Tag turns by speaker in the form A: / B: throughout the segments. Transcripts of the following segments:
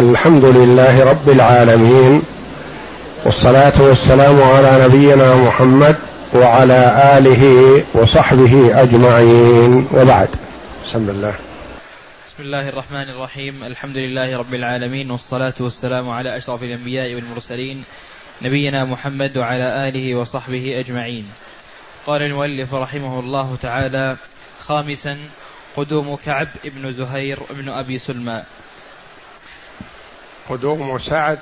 A: الحمد لله رب العالمين والصلاة والسلام على نبينا محمد وعلى آله وصحبه أجمعين. وبعد. بسم الله.
B: بسم الله الرحمن الرحيم. الحمد لله رب العالمين والصلاة والسلام على أشرف الأنبياء والمرسلين نبينا محمد وعلى آله وصحبه أجمعين. قال المؤلف رحمه الله تعالى خامسا قدوم كعب بن زهير بن أبي سلمى.
A: قدوم سعد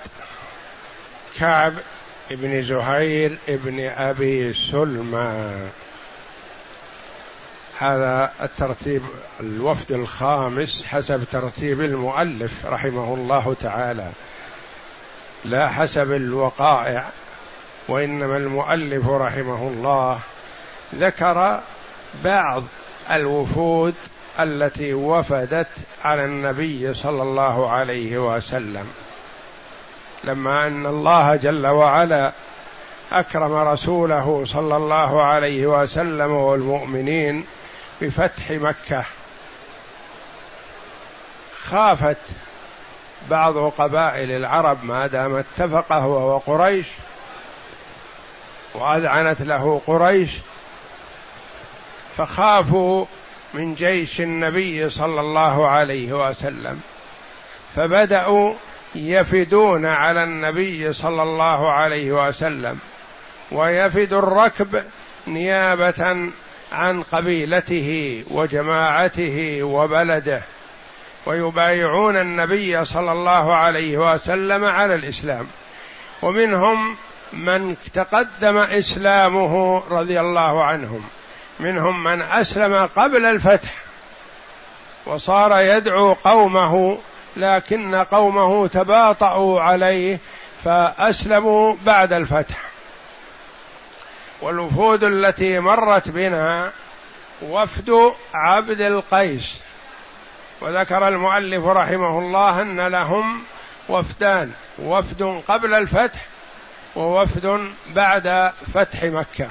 A: كعب بن زهير بن أبي سلمى. هذا الترتيب الوفد الخامس حسب ترتيب المؤلف رحمه الله تعالى. لا حسب الوقائع وإنما المؤلف رحمه الله ذكر بعض الوفود التي وفدت على النبي صلى الله عليه وسلم. لما أن الله جل وعلا أكرم رسوله صلى الله عليه وسلم والمؤمنين بفتح مكة خافت بعض قبائل العرب ما دام اتفق هو وقريش وأذعنت له قريش فخافوا من جيش النبي صلى الله عليه وسلم. فبدأوا يفدون على النبي صلى الله عليه وسلم. ويفد الركب نيابة عن قبيلته وجماعته وبلده. ويبايعون النبي صلى الله عليه وسلم على الإسلام. ومنهم من تقدم إسلامه رضي الله عنهم. منهم من أسلم قبل الفتح وصار يدعو قومه لكن قومه تباطؤوا عليه فأسلموا بعد الفتح. والوفود التي مرت بنا وفد عبد القيس وذكر المؤلف رحمه الله أن لهم وفدان وفد قبل الفتح ووفد بعد فتح مكة.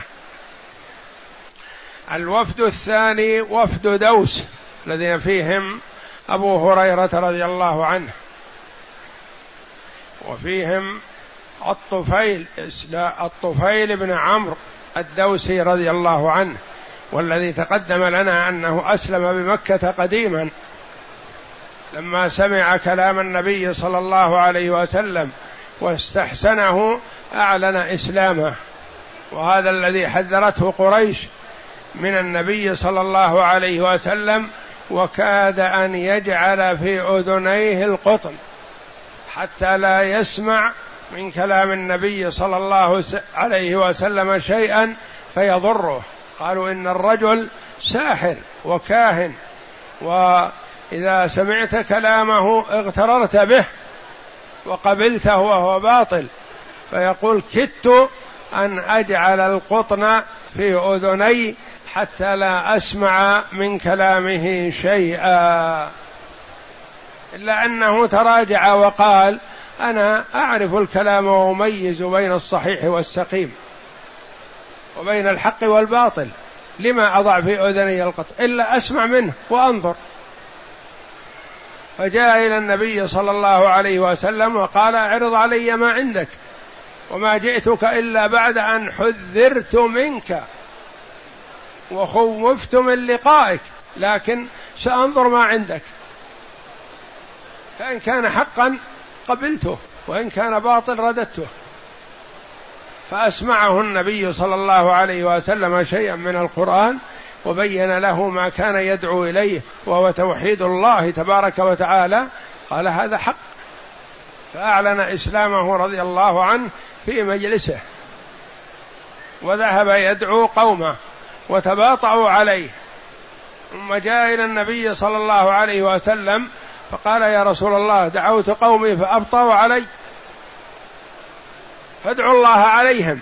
A: الوفد الثاني وفد دوس الذين فيهم أبو هريرة رضي الله عنه. وفيهم الطفيل الطفيل بن عمرو الدوسي رضي الله عنه والذي تقدم لنا أنه أسلم بمكة قديما لما سمع كلام النبي صلى الله عليه وسلم واستحسنه أعلن إسلامه. وهذا الذي حذرته قريش من النبي صلى الله عليه وسلم وكاد أن يجعل في أذنيه القطن حتى لا يسمع من كلام النبي صلى الله عليه وسلم شيئا فيضره. قالوا إن الرجل ساحر وكاهن وإذا سمعت كلامه اغتررت به وقبلته وهو باطل. فيقول كدت أن أجعل القطن في أذني حتى لا أسمع من كلامه شيئا. إلا أنه تراجع وقال أنا أعرف الكلام وأميز بين الصحيح والسقيم وبين الحق والباطل. لما أضع في أذني القطع إلا أسمع منه وأنظر. فجاء إلى النبي صلى الله عليه وسلم وقال اعرض علي ما عندك وما جئتك إلا بعد أن حذرت منك. وخوفت من لقائك لكن سأنظر ما عندك. فإن كان حقا قبلته وإن كان باطل رددته. فأسمعه النبي صلى الله عليه وسلم شيئا من القرآن وبين له ما كان يدعو إليه وهو توحيد الله تبارك وتعالى. قال هذا حق. فأعلن إسلامه رضي الله عنه في مجلسه. وذهب يدعو قومه. وتباطؤوا عليه. ثم جاء إلى النبي صلى الله عليه وسلم فقال يا رسول الله دعوت قومي فأبطأوا علي. فادعوا الله عليهم.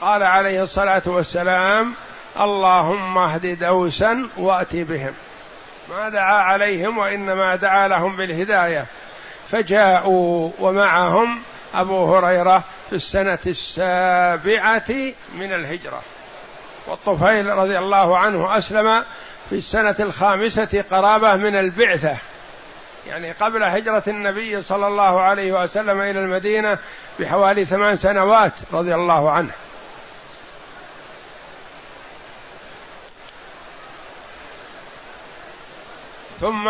A: قال عليه الصلاة والسلام اللهم اهد دوسا وأت بهم. ما دعا عليهم وإنما دعا لهم بالهداية. فجاءوا ومعهم أبو هريرة في السنة السابعة من الهجرة. والطفيل رضي الله عنه أسلم في السنة الخامسة قرابة من البعثة. يعني قبل هجرة النبي صلى الله عليه وسلم إلى المدينة بحوالي ثمان سنوات رضي الله عنه. ثم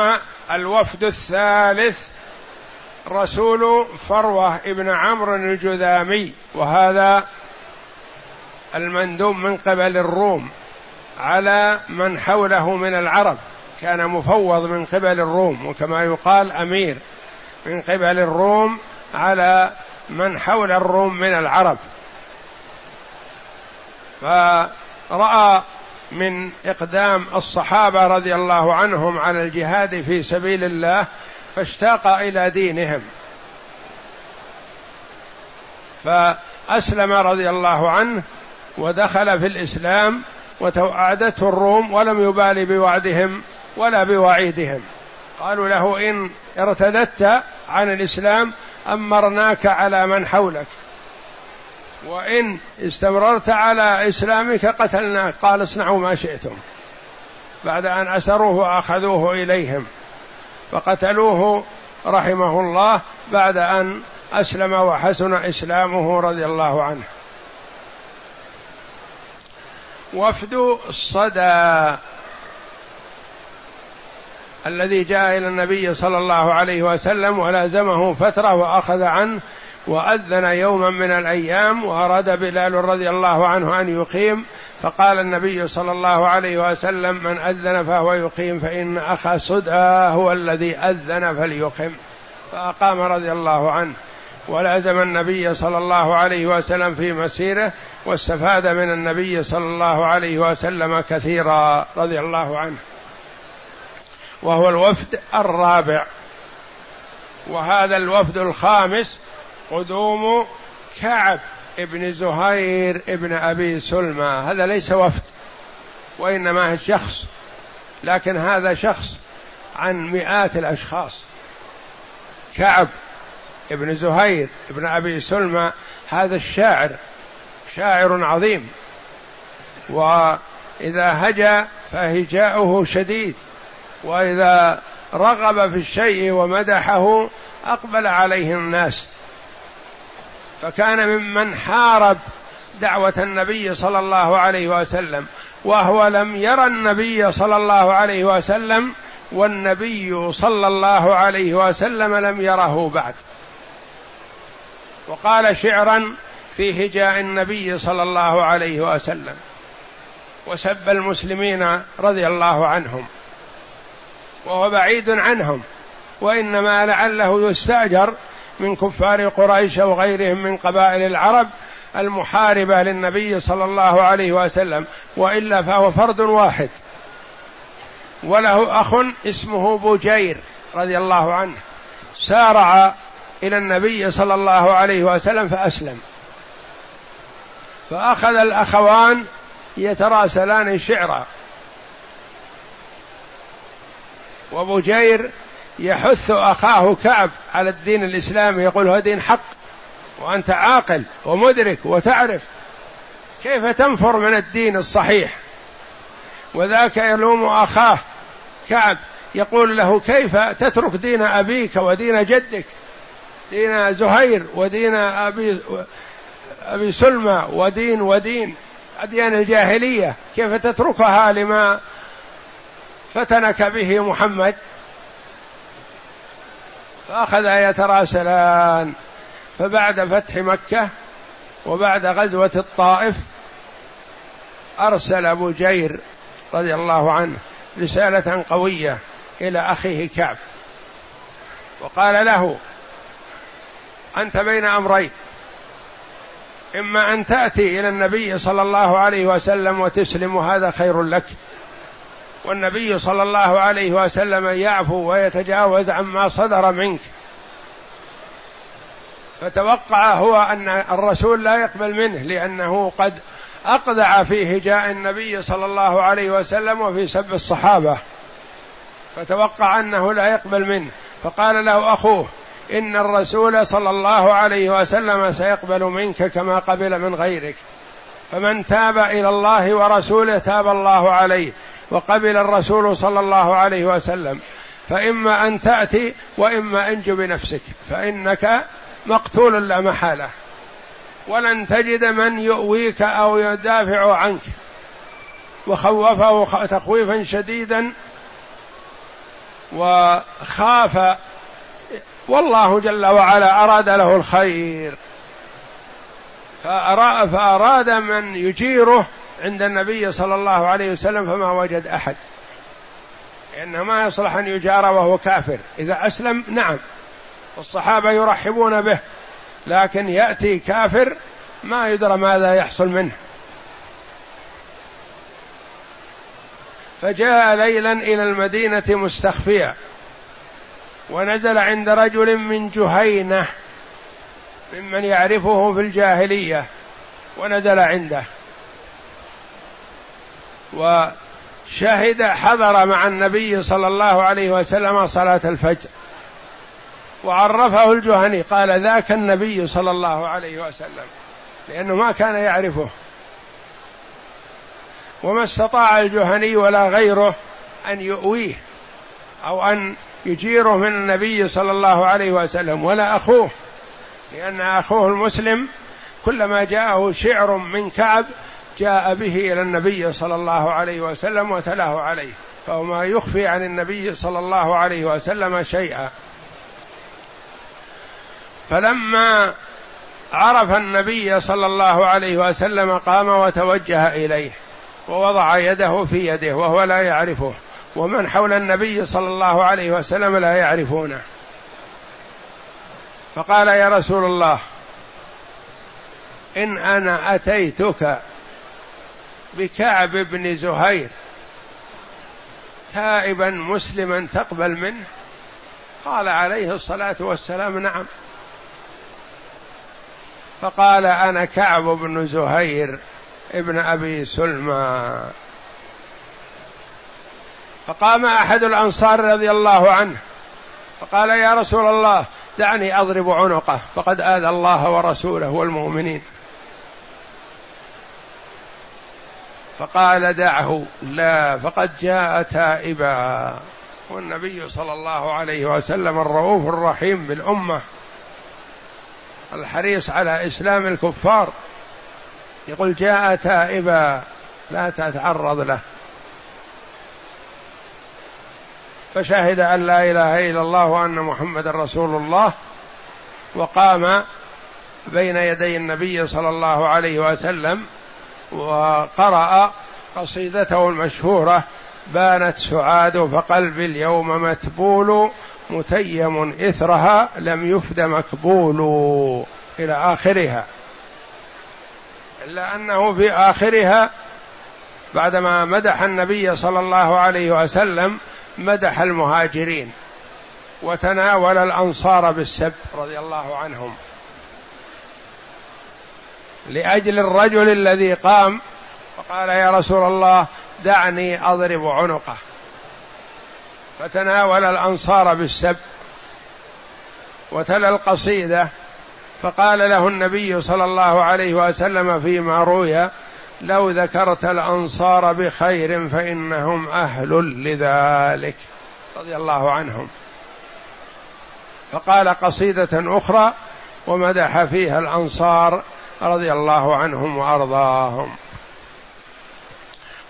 A: الوفد الثالث رسول فروة ابن عمرو الجذامي وهذا المندوب من قبل الروم على من حوله من العرب. كان مفوض من قبل الروم وكما يقال أمير من قبل الروم على من حول الروم من العرب. فرأى من إقدام الصحابة رضي الله عنهم على الجهاد في سبيل الله فاشتاق إلى دينهم. فأسلم رضي الله عنه ودخل في الإسلام وتوعدته الروم ولم يبالي بوعدهم ولا بوعيدهم. قالوا له إن ارتدت عن الإسلام أمرناك على من حولك. وإن استمررت على إسلامك قتلناك. قال اصنعوا ما شئتم. بعد أن أسروه وأخذوه إليهم. فقتلوه رحمه الله بعد أن أسلم وحسن إسلامه رضي الله عنه. وفد الصدى الذي جاء إلى النبي صلى الله عليه وسلم ولازمه فترة وأخذ عنه وأذن يوما من الأيام وأراد بلال رضي الله عنه أن يقيم. فقال النبي صلى الله عليه وسلم من أذن فهو يقيم فإن أخا سدى هو الذي أذن فليقم. فأقام رضي الله عنه. ولازم النبي صلى الله عليه وسلم في مسيره واستفاد من النبي صلى الله عليه وسلم كثيرا رضي الله عنه. وهو الوفد الرابع. وهذا الوفد الخامس قدوم كعب ابن زهير ابن أبي سلمى. هذا ليس وفد وإنما شخص. لكن هذا شخص عن مئات الأشخاص. كعب ابن زهير ابن أبي سلمى هذا الشاعر. شاعر عظيم. وإذا هجا فهجاؤه شديد. وإذا رغب في الشيء ومدحه أقبل عليه الناس. فكان ممن حارب دعوة النبي صلى الله عليه وسلم. وهو لم يرى النبي صلى الله عليه وسلم والنبي صلى الله عليه وسلم لم يره بعد. وقال شعرا في هجاء النبي صلى الله عليه وسلم وسب المسلمين رضي الله عنهم وهو بعيد عنهم وإنما لعله يستأجر من كفار قريش وغيرهم من قبائل العرب المحاربة للنبي صلى الله عليه وسلم وإلا فهو فرد واحد. وله أخ اسمه بجير رضي الله عنه. سارع إلى النبي صلى الله عليه وسلم فأسلم. فأخذ الأخوان يتراسلان شعرا. وبجير يحث أخاه كعب على الدين الإسلامي يقول هو دين حق وأنت عاقل ومدرك وتعرف. كيف تنفر من الدين الصحيح؟ وذاك يلوم أخاه كعب يقول له كيف تترك دين أبيك ودين جدك؟ دين زهير ودين أبي أبي سلمى ودين ودين. أديان الجاهلية كيف تتركها لما فتنك به محمد؟ فأخذا يتراسلان فبعد فتح مكة وبعد غزوة الطائف أرسل أبو جير رضي الله عنه رسالة قوية إلى أخيه كعب. وقال له أنت بين أمرين. إما أن تأتي إلى النبي صلى الله عليه وسلم وتسلم هذا خير لك. والنبي صلى الله عليه وسلم يعفو ويتجاوز عما صدر منك. فتوقع هو أن الرسول لا يقبل منه لأنه قد أقدع في هجاء النبي صلى الله عليه وسلم وفي سب الصحابة. فتوقع أنه لا يقبل منه. فقال له أخوه إن الرسول صلى الله عليه وسلم سيقبل منك كما قبل من غيرك. فمن تاب إلى الله ورسوله تاب الله عليه وقبل الرسول صلى الله عليه وسلم. فإما أن تأتي وإما أنج بنفسك فإنك مقتول لا محالة. ولن تجد من يؤويك أو يدافع عنك. وخوفه تخويفا شديدا. وخاف والله جل وعلا أراد له الخير. فأراد من يجيره عند النبي صلى الله عليه وسلم فما وجد أحد. لأنه ما يصلح أن يجار وهو كافر. إذا أسلم نعم. والصحابة يرحبون به لكن يأتي كافر ما يدرى ماذا يحصل منه. فجاء ليلا إلى المدينة مستخفيا. ونزل عند رجل من جهينة ممن يعرفه في الجاهلية ونزل عنده. وشهد حضر مع النبي صلى الله عليه وسلم صلاة الفجر. وعرفه الجهني قال ذاك النبي صلى الله عليه وسلم لأنه ما كان يعرفه. وما استطاع الجهني ولا غيره أن يؤويه أو أن يجيره من النبي صلى الله عليه وسلم ولا أخوه لأن أخوه المسلم كلما جاءه شعر من كعب جاء به إلى النبي صلى الله عليه وسلم وتلاه عليه فهو ما يخفي عن النبي صلى الله عليه وسلم شيئا. فلما عرف النبي صلى الله عليه وسلم قام وتوجه إليه ووضع يده في يده وهو لا يعرفه. ومن حول النبي صلى الله عليه وسلم لا يعرفونه. فقال يا رسول الله إن أنا أتيتك بكعب بن زهير تائبا مسلما تقبل منه؟ قال عليه الصلاة والسلام نعم. فقال أنا كعب بن زهير ابن أبي سلمى. فقام أحد الأنصار رضي الله عنه فقال يا رسول الله دعني أضرب عنقه فقد آذى الله ورسوله والمؤمنين. فقال دعه لا فقد جاء تائبا. والنبي صلى الله عليه وسلم الرؤوف الرحيم بالأمة الحريص على إسلام الكفار يقول جاء تائبا لا تتعرض له. فشهد أن لا إله إلا الله وأن محمدا رسول الله وقام بين يدي النبي صلى الله عليه وسلم وقرأ قصيدته المشهورة بانت سعاد فقلبي اليوم متبول متيم إثرها لم يفد مكبول إلى آخرها. إلا أنه في آخرها بعدما مدح النبي صلى الله عليه وسلم مدح المهاجرين وتناول الأنصار بالسب رضي الله عنهم. لأجل الرجل الذي قام فقال يا رسول الله دعني أضرب عنقه. فتناول الأنصار بالسب وتلا القصيدة فقال له النبي صلى الله عليه وسلم فيما روي لو ذكرت الأنصار بخير فإنهم أهل لذلك. رضي الله عنهم. فقال قصيدة أخرى ومدح فيها الأنصار رضي الله عنهم وأرضاهم.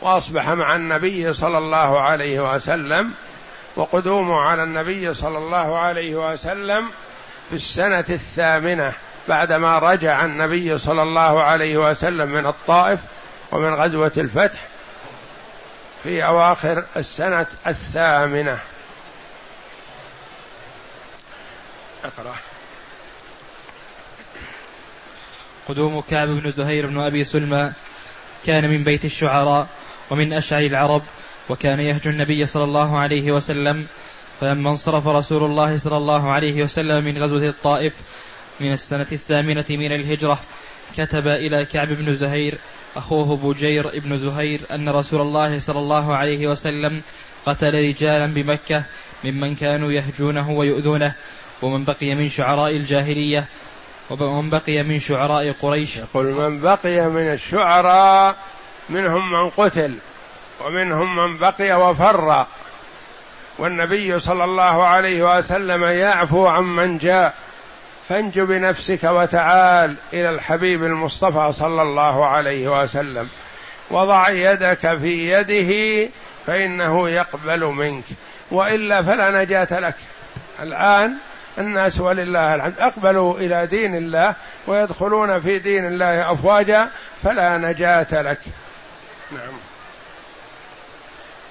A: وأصبح مع النبي صلى الله عليه وسلم وقدومه على النبي صلى الله عليه وسلم في السنة الثامنة بعدما رجع النبي صلى الله عليه وسلم من الطائف ومن غزوة الفتح في أواخر السنة الثامنة. اقرأ.
B: قدوم كعب بن زهير بن أبي سلمى كان من بيت الشعراء ومن أشعر العرب وكان يهجو النبي صلى الله عليه وسلم فلما انصرف رسول الله صلى الله عليه وسلم من غزوة الطائف من السنة الثامنة من الهجرة كتب إلى كعب بن زهير أخوه بجير بن زهير أن رسول الله صلى الله عليه وسلم قتل رجالا بمكة ممن كانوا يهجونه ويؤذونه ومن بقي من شعراء الجاهلية ومن بقي من شعراء قريش.
A: يقول من بقي من الشعراء منهم من قتل ومنهم من بقي وفر. والنبي صلى الله عليه وسلم يعفو عمن جاء. فانج بنفسك وتعال إلى الحبيب المصطفى صلى الله عليه وسلم. وضع يدك في يده فإنه يقبل منك. وإلا فلا نجاة لك. الآن الناس ولله الحمد أقبلوا إلى دين الله ويدخلون في دين الله أفواجا فلا نجاة لك. نعم.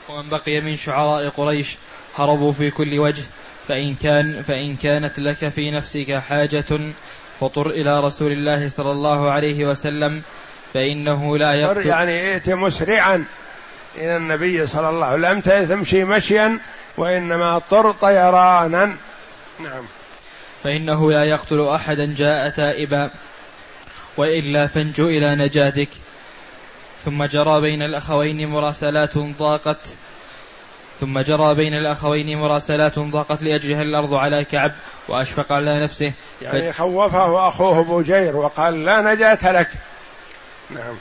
B: ومن بقي من شعراء قريش هربوا في كل وجه فإن كان فإن كانت لك في نفسك حاجة فطر إلى رسول الله صلى الله عليه وسلم فإنه لا
A: يقتل. يعني ائت مسرعا إلى النبي صلى الله عليه وسلم لم تمشي مشيا وإنما طر طيرانا. نعم.
B: فإنه لا يقتل أحدا جاء تائبا وإلا فانجو إلى نجاتك. ثم جرى بين الأخوين مراسلات ضاقت ثم جرى بين الأخوين مراسلات ضاقت لأجلها الأرض على كعب وأشفق على نفسه.
A: يعني. خوفه أخوه بجير وقال لا نجاة لك. نعم.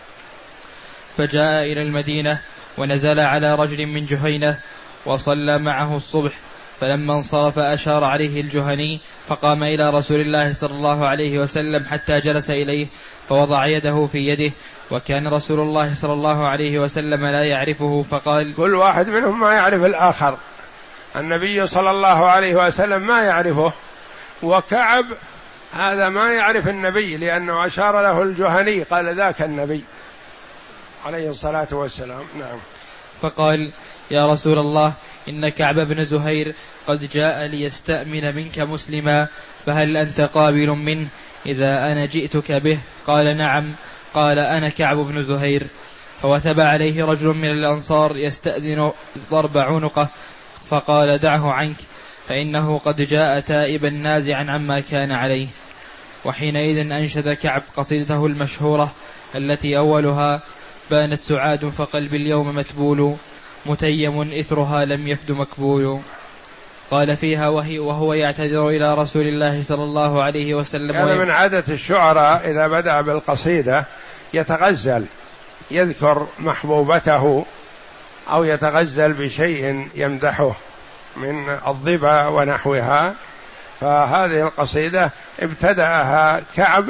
B: فجاء إلى المدينة ونزل على رجل من جهينة وصلى معه الصبح. فلما انصرف أشار عليه الجهني فقام إلى رسول الله صلى الله عليه وسلم حتى جلس إليه فوضع يده في يده وكان رسول الله صلى الله عليه وسلم لا يعرفه فقال
A: كل واحد منهم ما يعرف الآخر. النبي صلى الله عليه وسلم ما يعرفه. وكعب هذا ما يعرف النبي لأنه أشار له الجهني قال ذاك النبي. عليه الصلاة والسلام. نعم.
B: فقال يا رسول الله إن كعب بن زهير قد جاء ليستأمن منك مسلما فهل أنت قابل منه إذا أنا جئتك به؟ قال نعم. قال أنا كعب بن زهير فوثب عليه رجل من الأنصار يستأذن ضرب عنقه فقال دعه عنك فإنه قد جاء تائبا نازعا عما كان عليه. وحينئذ أنشد كعب قصيدته المشهورة التي أولها بانت سعاد فقلبي اليوم متبول متيم إثرها لم يفد مكبول قال فيها وهي وهو يعتذر إلى رسول الله صلى الله عليه وسلم
A: كان من عادة الشعراء إذا بدأ بالقصيدة يتغزل يذكر محبوبته أو يتغزل بشيء يمدحه من الظبا ونحوها. فهذه القصيدة ابتدأها كعب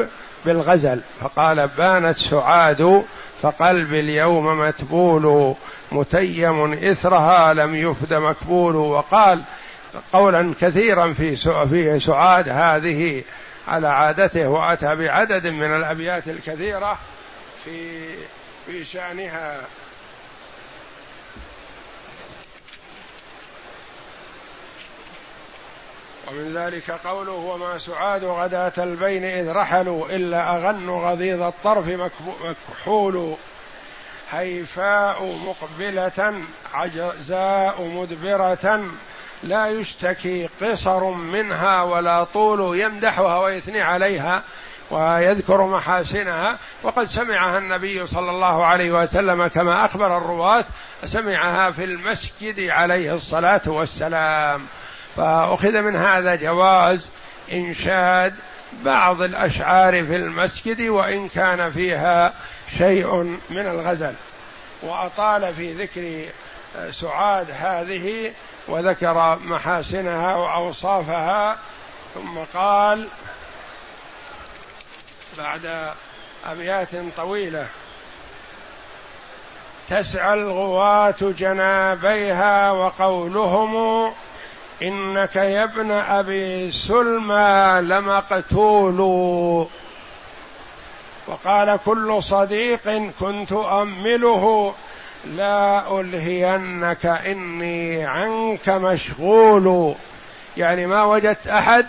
A: بالغزل فقال بانت سعاد فقلبي اليوم متبول متيم إثرها لم يفد مكبول. وقال قولا كثيرا في في سعاد هذه على عادته وأتى بعدد من الأبيات الكثيرة في في شأنها. ومن ذلك قوله وما سعاد غداة البين إذ رحلوا إلا أغن غضيض الطرف مكحول هيفاء مقبلة عجزاء مدبرة لا يشتكي قصر منها ولا طول يمدحها ويثني عليها ويذكر محاسنها. وقد سمعها النبي صلى الله عليه وسلم كما أخبر الرواة سمعها في المسجد عليه الصلاة والسلام. فأخذ من هذا جواز إنشاد بعض الأشعار في المسجد وإن كان فيها شيء من الغزل. وأطال في ذكر سعاد هذه وذكر محاسنها وأوصافها ثم قال بعد ابيات طويلة تسعى الغواة جنابيها وقولهم إنك يا ابن أبي سلمى لمقتول. وقال كل صديق كنت أمله. لا ألهينك إني عنك مشغول. يعني ما وجدت أحد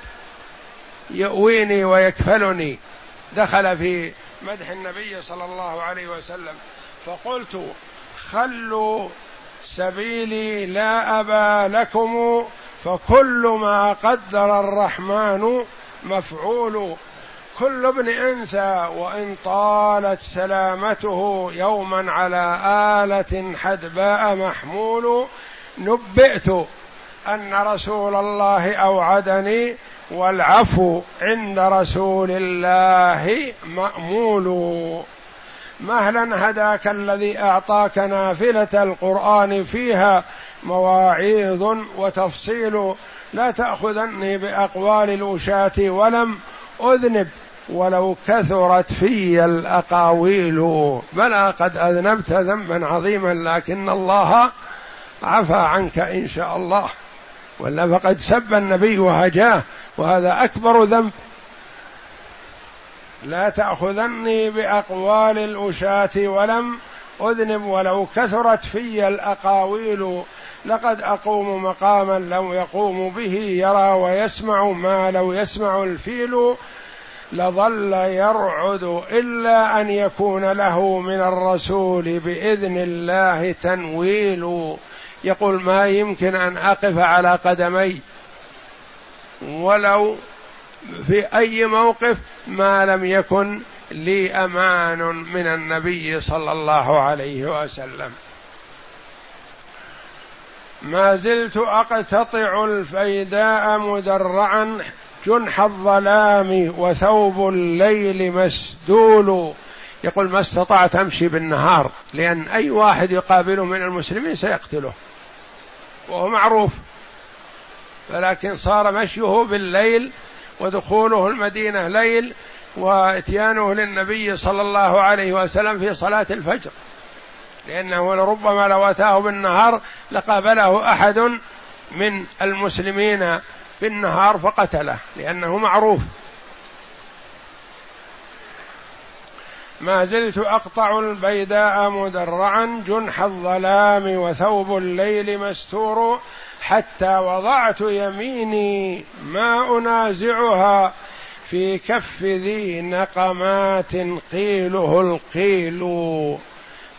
A: يؤويني ويكفلني. دخل في مدح النبي صلى الله عليه وسلم فقلت خلوا سبيلي لا أبا لكم فكل ما قدر الرحمن مفعول. كل ابن انثى وان طالت سلامته يوما على آلة حدباء محمول نبئت أن رسول الله أوعدني والعفو عند رسول الله مأمول. مهلا هداك الذي أعطاك نافلة القرآن فيها مواعيظ وتفصيل. لا تأخذني بأقوال الوشاة ولم أذنب. ولو كثرت في الأقاويل بلى قد أذنبت ذنبا عظيما لكن الله عفى عنك إن شاء الله. ولا فقد سب النبي وهجاه وهذا أكبر ذنب. لا تأخذني بأقوال الأشاة ولم أذنب ولو كثرت في الأقاويل. لقد أقوم مقاما لو يقوم به يرى ويسمع ما لو يسمع الفيل. لظل يرعد إلا أن يكون له من الرسول بإذن الله تنويل. يقول ما يمكن أن أقف على قدمي ولو في أي موقف ما لم يكن لي أمان من النبي صلى الله عليه وسلم. ما زلت أقتطع الفيداء مدرعا جنح الظلام وثوب الليل مسدول. يقول ما استطعت أمشي بالنهار لأن أي واحد يقابله من المسلمين سيقتله. وهو معروف. ولكن صار مشيه بالليل ودخوله المدينة ليل واتيانه للنبي صلى الله عليه وسلم في صلاة الفجر. لأنه لربما لو أتاه بالنهار لقابله أحد من المسلمين بالنهار فقتله لأنه معروف. ما زلت أقطع البيداء مدرعا جنح الظلام وثوب الليل مستور حتى وضعت يميني ما أنازعها في كف ذي نقمات قيله القيل.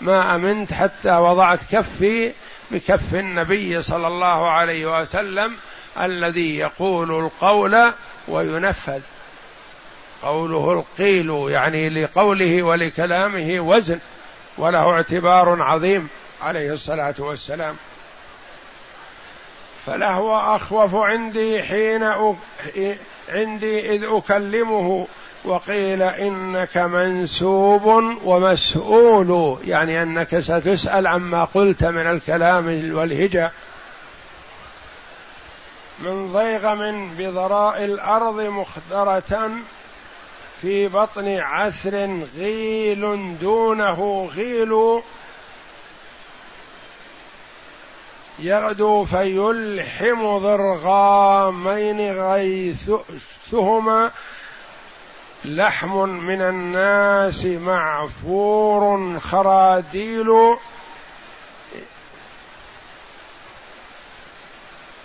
A: ما أمنت حتى وضعت كفي بكف النبي صلى الله عليه وسلم الذي يقول القول وينفذ. قوله القيل يعني لقوله ولكلامه وزن وله اعتبار عظيم عليه الصلاة والسلام. فلهو أخوف عندي حين أ... عندي إذ أكلمه وقيل إنك منسوب ومسؤول يعني أنك ستسأل عما قلت من الكلام والهجا من ضيغم بضراء الأرض مخدرة في بطن عثر غيل دونه غيل يغدو فيلحم ضرغامين غيثهما لحم من الناس معفور خراديل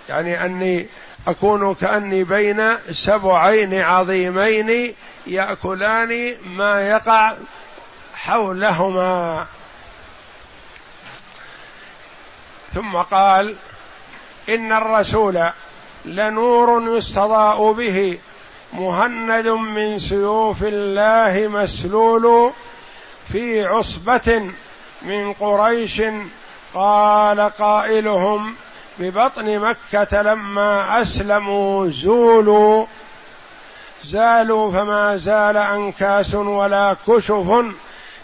A: يعني أني أكون كأني بين سبعين عظيمين يأكلان ما يقع حولهما. ثم قال إن الرسول لنور يستضاء به مهند من سيوف الله مسلول في عصبة من قريش قال قائلهم ببطن مكة لما أسلموا زولوا. زالوا فما زال أنكاس ولا كشف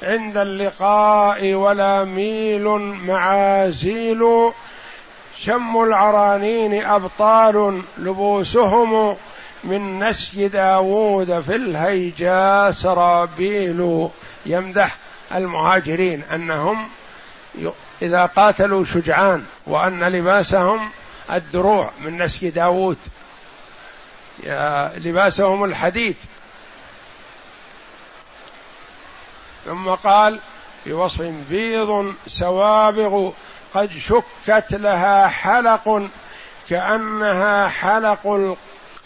A: عند اللقاء ولا ميل معازيل. شم العرانين أبطال لبوسهم من نسي داوود في الهيجاء سرابيل. يمدح المهاجرين أنهم إذا قاتلوا شجعان وأن لباسهم الدروع من نسي داوود. لباسهم الحديد. ثم قال بوصف بيض سوابغ قد شكت لها حلق كأنها حلق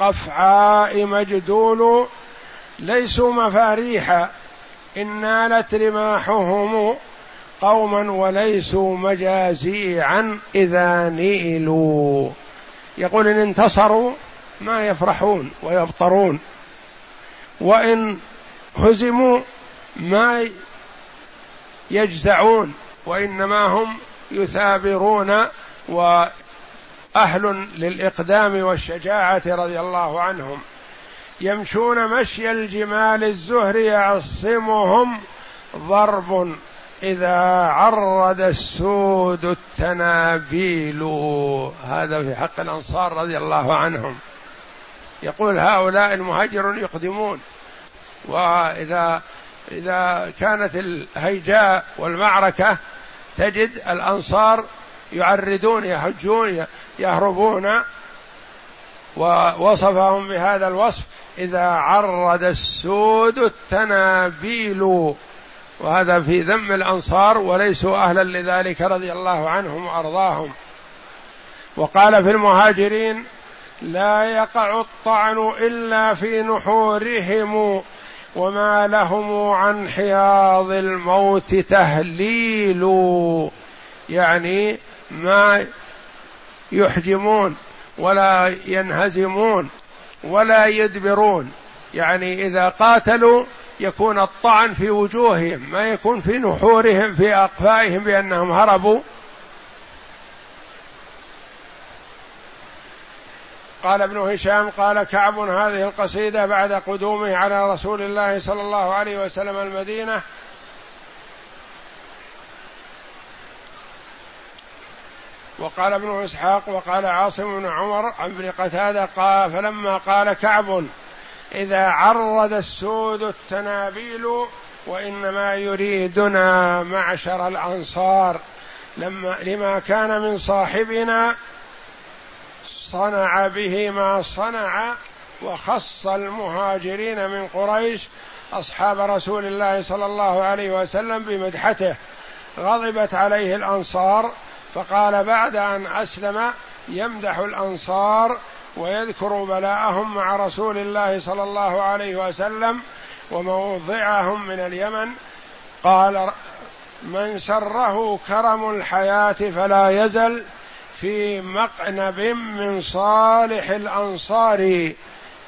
A: القفعاء مجدول ليسوا مفاريح. إن نالت رماحهم قوما وليسوا مجازيعا إذا نيلوا. يقول إن انتصروا ما يفرحون ويبطرون. وإن هزموا ما يجزعون. وإنما هم يثابرون و أهل للإقدام والشجاعة رضي الله عنهم. يمشون مشي الجمال الزهر يعصمهم ضرب إذا عرض السود التنابيل. هذا في حق الأنصار رضي الله عنهم. يقول هؤلاء المهاجرون يقدمون. وإذا إذا كانت الهيجاء والمعركة تجد الأنصار يعرضون يحجون يهربون. ووصفهم بهذا الوصف. إذا عرض السود التنابيل. وهذا في ذم الأنصار وليسوا أهلا لذلك رضي الله عنهم وأرضاهم. وقال في المهاجرين لا يقع الطعن إلا في نحورهم وما لهم عن حياض الموت تهليل يعني ما يحجمون ولا ينهزمون ولا يدبرون. يعني إذا قاتلوا يكون الطعن في وجوههم ما يكون في نحورهم في أقفائهم بأنهم هربوا. قال ابن هشام قال كعب هذه القصيدة بعد قدومه على رسول الله صلى الله عليه وسلم المدينة. وقال ابن إسحاق وقال عاصم بن عمر عن ابن قتادة قال فلما قال كعب إذا عرض السود التنابيل وإنما يريدنا معشر الأنصار. لما لما كان من صاحبنا صنع به ما صنع وخص المهاجرين من قريش أصحاب رسول الله صلى الله عليه وسلم بمدحته. غضبت عليه الأنصار فقال بعد أن أسلم يمدح الأنصار ويذكر بلاءهم مع رسول الله صلى الله عليه وسلم وموضعهم من اليمن. قال من سره كرم الحياة فلا يزل في مقنب من صالح الأنصار.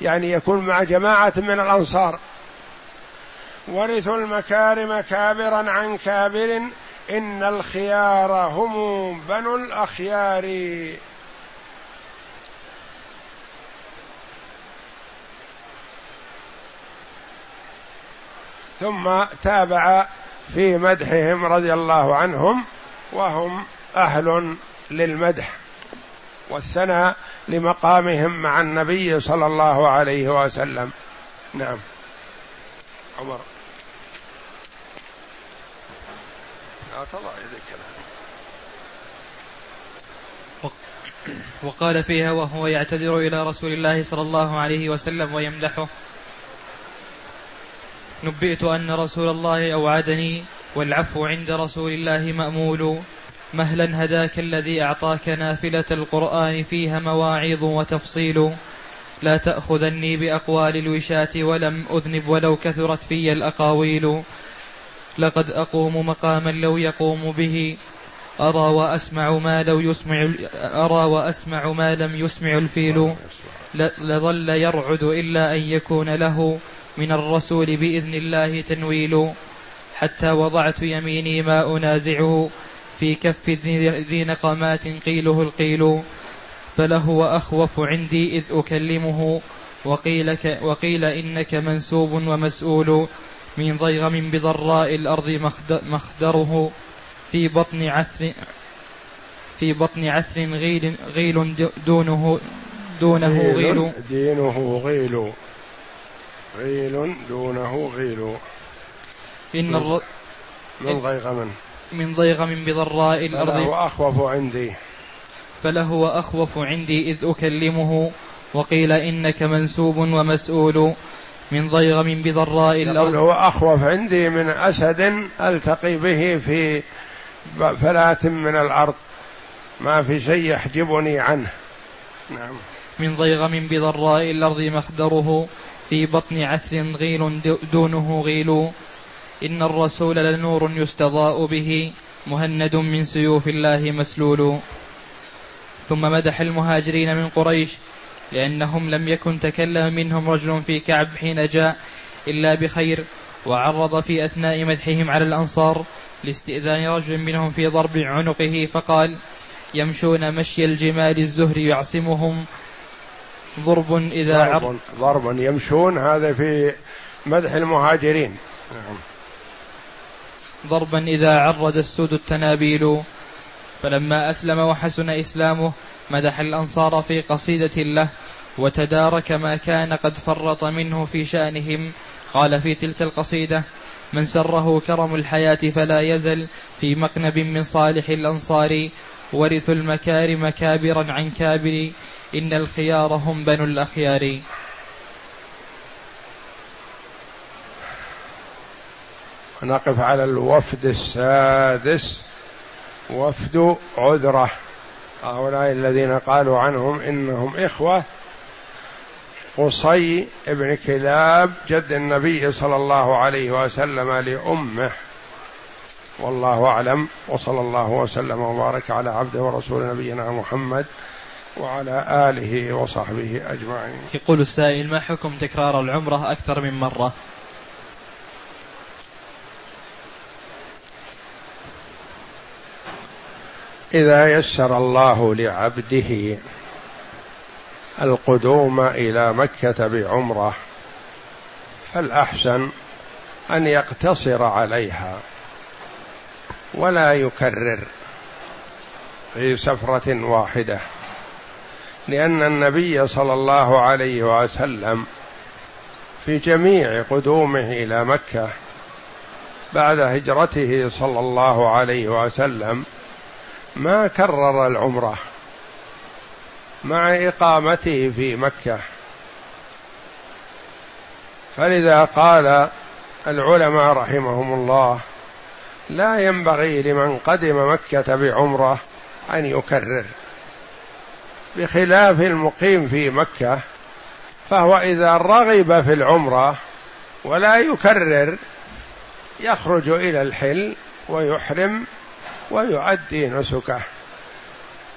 A: يعني يكون مع جماعة من الأنصار. ورثوا المكارم كابرا عن كابر إن الخيار هم بنو الأخيار. ثم تابع في مدحهم رضي الله عنهم وهم أهل للمدح والثناء لمقامهم مع النبي صلى الله عليه وسلم. نعم. عمر. لا تضع يدك
B: وقال فيها وهو يعتذر إلى رسول الله صلى الله عليه وسلم ويمدحه. نبئت أن رسول الله أوعدني والعفو عند رسول الله مأمول. مهلا هداك الذي أعطاك نافلة القرآن فيها مواعظ وتفصيل. لا تأخذني بأقوال الوشاة ولم أذنب ولو كثرت في الأقاويل. لقد أقوم مقاما لو يقوم به. أرى وأسمع ما لو يسمع أرى وأسمع ما لم يسمع الفيل. لظل يرعد إلا أن يكون له. من الرسول بإذن الله تنويل حتى وضعت يميني ما أنازعه في كف ذي نقمات قيله القيل فله وأخوف عندي إذ أكلمه وقيل, وقيل إنك منسوب ومسؤول من ضيغم بضراء الأرض مخدره في بطن عثر في بطن عثر غيل غيل دونه دونه غيل.
A: دينه غيل. غيل دونه غيل.
B: إن الر...
A: من ضيغم
B: من؟ ضيغم بضراء الأرض.
A: فله أخوف عندي.
B: فله وأخوف عندي إذ أكلمه وقيل إنك منسوب ومسؤول. من ضيغم بضراء الأرض.
A: هو أخوف عندي من أسد ألتقي به في فلاة من الأرض. ما في شيء يحجبني عنه.
B: نعم. من ضيغم بضراء الأرض مخدره. في بطن عثر غيل دونه غيل. إن الرسول لنور يستضاء به مهند من سيوف الله مسلول. ثم مدح المهاجرين من قريش لأنهم لم يكن تكلم منهم رجل في كعب حين جاء إلا بخير وعرض في أثناء مدحهم على الأنصار لاستئذان رجل منهم في ضرب عنقه فقال يمشون مشي الجمال الزهر يعصمهم ضرب إذا
A: ضرب, ضرب يمشون هذا في مدح المهاجرين. نعم.
B: ضربا إذا عرج السود التنابيل. فلما أسلم وحسن إسلامه مدح الأنصار في قصيدة له وتدارك ما كان قد فرط منه في شأنهم. قال في تلك القصيدة من سره كرم الحياة فلا يزل في مقنب من صالح الأنصار ورثوا المكارم كابرا عن كابر إن الخيار هم بنو الأخيار.
A: نقف على الوفد السادس وفد عذرة. هؤلاء الذين قالوا عنهم إنهم إخوة. قصي بن كلاب جد النبي صلى الله عليه وسلم لأمه. والله أعلم وصلى الله وسلم وبارك على عبده ورسول نبينا محمد. وعلى آله وصحبه أجمعين.
B: يقول السائل ما حكم تكرار العمرة أكثر من مرة؟
A: إذا يسر الله لعبده القدوم إلى مكة بعمرة فالأحسن أن يقتصر عليها ولا يكرر في سفرة واحدة. لأن النبي صلى الله عليه وسلم في جميع قدومه إلى مكة بعد هجرته صلى الله عليه وسلم ما كرر العمرة مع إقامته في مكة. فلذا قال العلماء رحمهم الله لا ينبغي لمن قدم مكة بعمرة أن يكرر. بخلاف المقيم في مكة فهو إذا رغب في العمرة ولا يكرر يخرج إلى الحل ويحرم ويؤدي نسكه.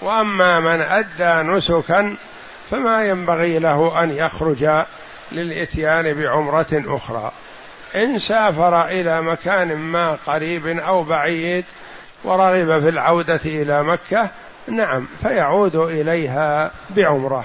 A: وأما من أدى نسكا فما ينبغي له أن يخرج للإتيان بعمرة أخرى. إن سافر إلى مكان ما قريب أو بعيد ورغب في العودة إلى مكة نعم فيعود إليها بعمرة.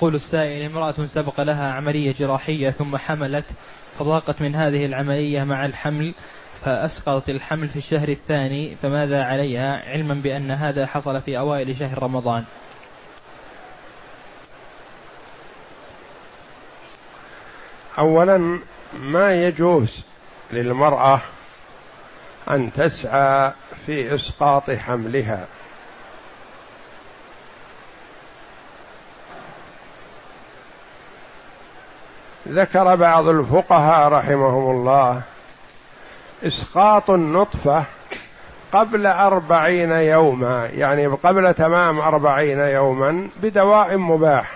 B: يقول السائل امرأة سبق لها عملية جراحية ثم حملت فضاقت من هذه العملية مع الحمل فأسقطت الحمل في الشهر الثاني فماذا عليها؟ علما بأن هذا حصل في أوائل شهر رمضان.
A: أولا ما يجوز للمرأة أن تسعى في إسقاط حملها. ذكر بعض الفقهاء رحمهم الله إسقاط النطفة قبل أربعين يوما يعني قبل تمام أربعين يوما بدواء مباح.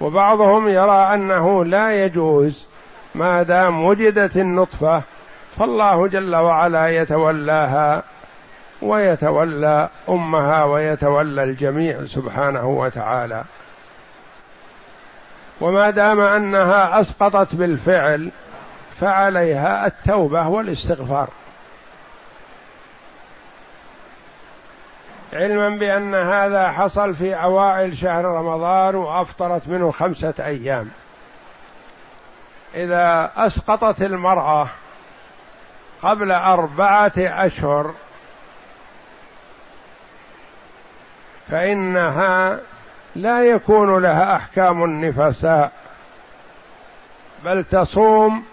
A: وبعضهم يرى أنه لا يجوز ما دام وجدت النطفة فالله جل وعلا يتولاها ويتولى أمها ويتولى الجميع سبحانه وتعالى. وما دام أنها أسقطت بالفعل فعليها التوبة والاستغفار. علما بأن هذا حصل في أوائل شهر رمضان وأفطرت منه خمسة أيام. إذا أسقطت المرأة قبل أربعة أشهر فإنها لا يكون لها أحكام النفساء بل تصوم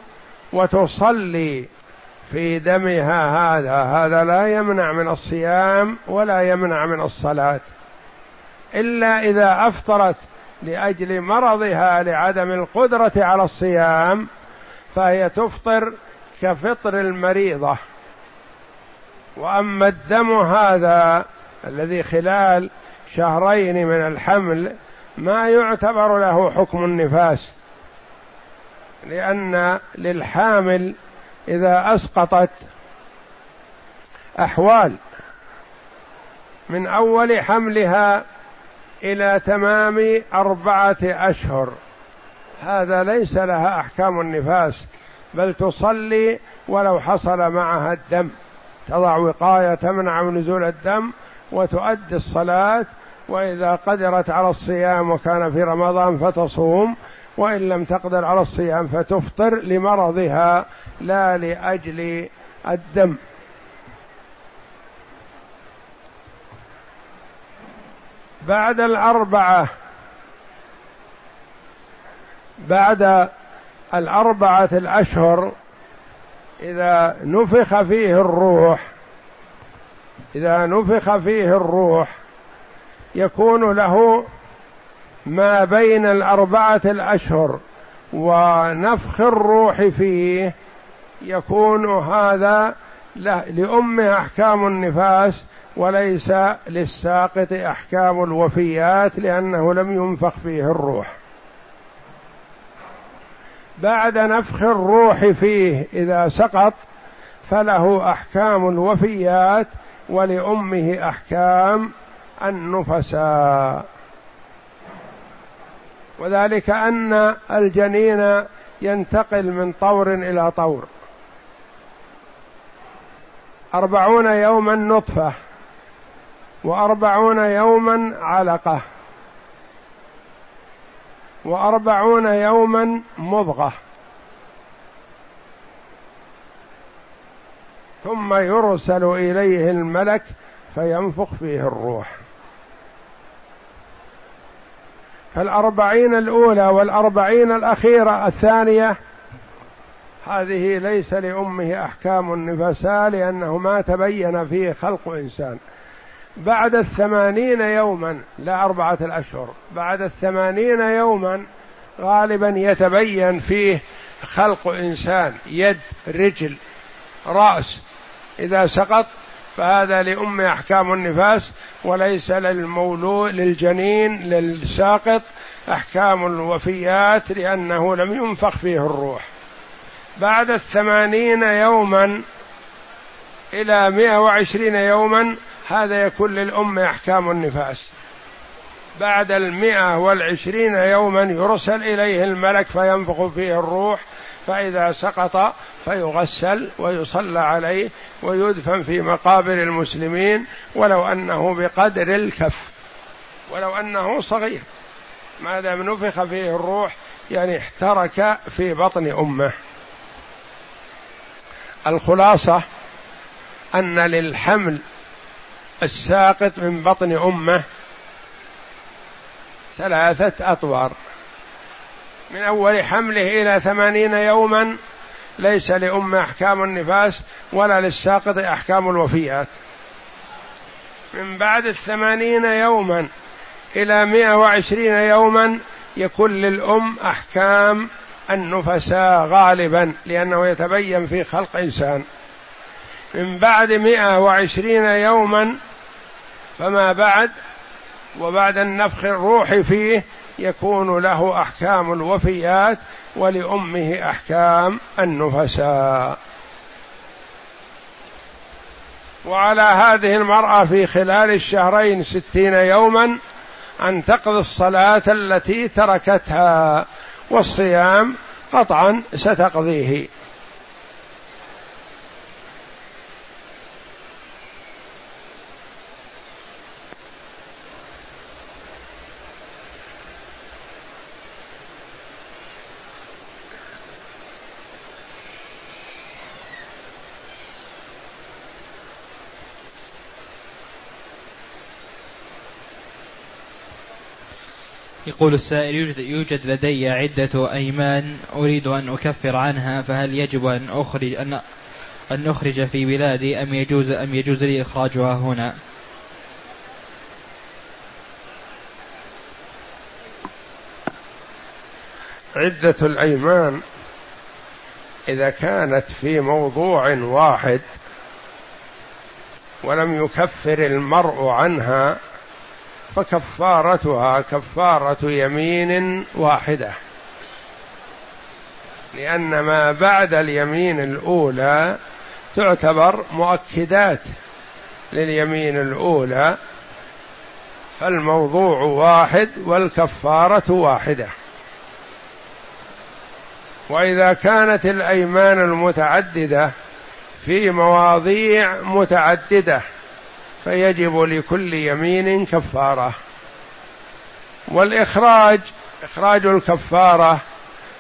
A: وتصلي في دمها هذا. هذا لا يمنع من الصيام ولا يمنع من الصلاة إلا إذا أفطرت لأجل مرضها لعدم القدرة على الصيام فهي تفطر كفطر المريضة. وأما الدم هذا الذي خلال شهرين من الحمل ما يعتبر له حكم النفاس لأن للحامل إذا أسقطت أحوال من أول حملها إلى تمام أربعة أشهر. هذا ليس لها أحكام النفاس بل تصلي ولو حصل معها الدم تضع وقاية تمنع من نزول الدم وتؤدي الصلاة وإذا قدرت على الصيام وكان في رمضان فتصوم وإن لم تقدر على الصيام فتفطر لمرضها لا لأجل الدم. بعد الأربعة بعد الأربعة الأشهر إذا نفخ فيه الروح إذا نفخ فيه الروح يكون له ما بين الأربعة الأشهر ونفخ الروح فيه يكون هذا لأمه أحكام النفاس وليس للساقط أحكام الوفيات لأنه لم ينفخ فيه الروح. بعد نفخ الروح فيه إذا سقط فله أحكام الوفيات ولأمه أحكام النفساء. وذلك أن الجنين ينتقل من طور إلى طور. أربعون يوما نطفة وأربعون يوما علقة وأربعون يوما مضغة. ثم يرسل إليه الملك فينفخ فيه الروح. فالأربعين الأولى والأربعين الأخيرة الثانية هذه ليس لأمه أحكام النفساء لأنه ما تبين فيه خلق إنسان. بعد الثمانين يوما لا أربعة الأشهر بعد الثمانين يوما غالبا يتبين فيه خلق إنسان يد رجل رأس. إذا سقط فهذا لأم أحكام النفاس وليس للمولود للجنين للساقط أحكام الوفيات لأنه لم ينفخ فيه الروح. بعد الثمانين يوما إلى مئة وعشرين يوما هذا يكون للأم أحكام النفاس. بعد المئة والعشرين يوما يرسل إليه الملك فينفخ فيه الروح فإذا سقط فيغسل ويصلى عليه ويدفن في مقابر المسلمين ولو أنه بقدر الكف ولو أنه صغير. ما دام نفخ فيه الروح يعني احترك في بطن أمه. الخلاصة أن للحمل الساقط من بطن أمه ثلاثة أطوار. من أول حمله إلى ثمانين يوما ليس لأم أحكام النفاس ولا للساقط أحكام الوفيات. من بعد الثمانين يوما إلى مئة وعشرين يوما يكون للأم أحكام النفساء غالبا لأنه يتبين في خلق إنسان. من بعد مئة وعشرين يوما فما بعد وبعد النفخ الروح فيه يكون له أحكام الوفيات ولأمه أحكام النفساء. وعلى هذه المرأة في خلال الشهرين ستين يوما أن تقضي الصلاة التي تركتها والصيام قطعا ستقضيه.
B: يقول السائل يوجد, يوجد لدي عدة أيمان أريد أن أكفر عنها فهل يجب أن أخرج أن أن أخرج في بلادي أم يجوز أم يجوز لي إخراجها هنا؟
A: عدة الأيمان إذا كانت في موضوع واحد ولم يكفر المرء عنها فكفارتها كفارة يمين واحدة. لأن ما بعد اليمين الأولى تعتبر مؤكدات لليمين الأولى فالموضوع واحد والكفارة واحدة. وإذا كانت الأيمان المتعددة في مواضيع متعددة فيجب لكل يمين كفارة. والإخراج إخراج الكفارة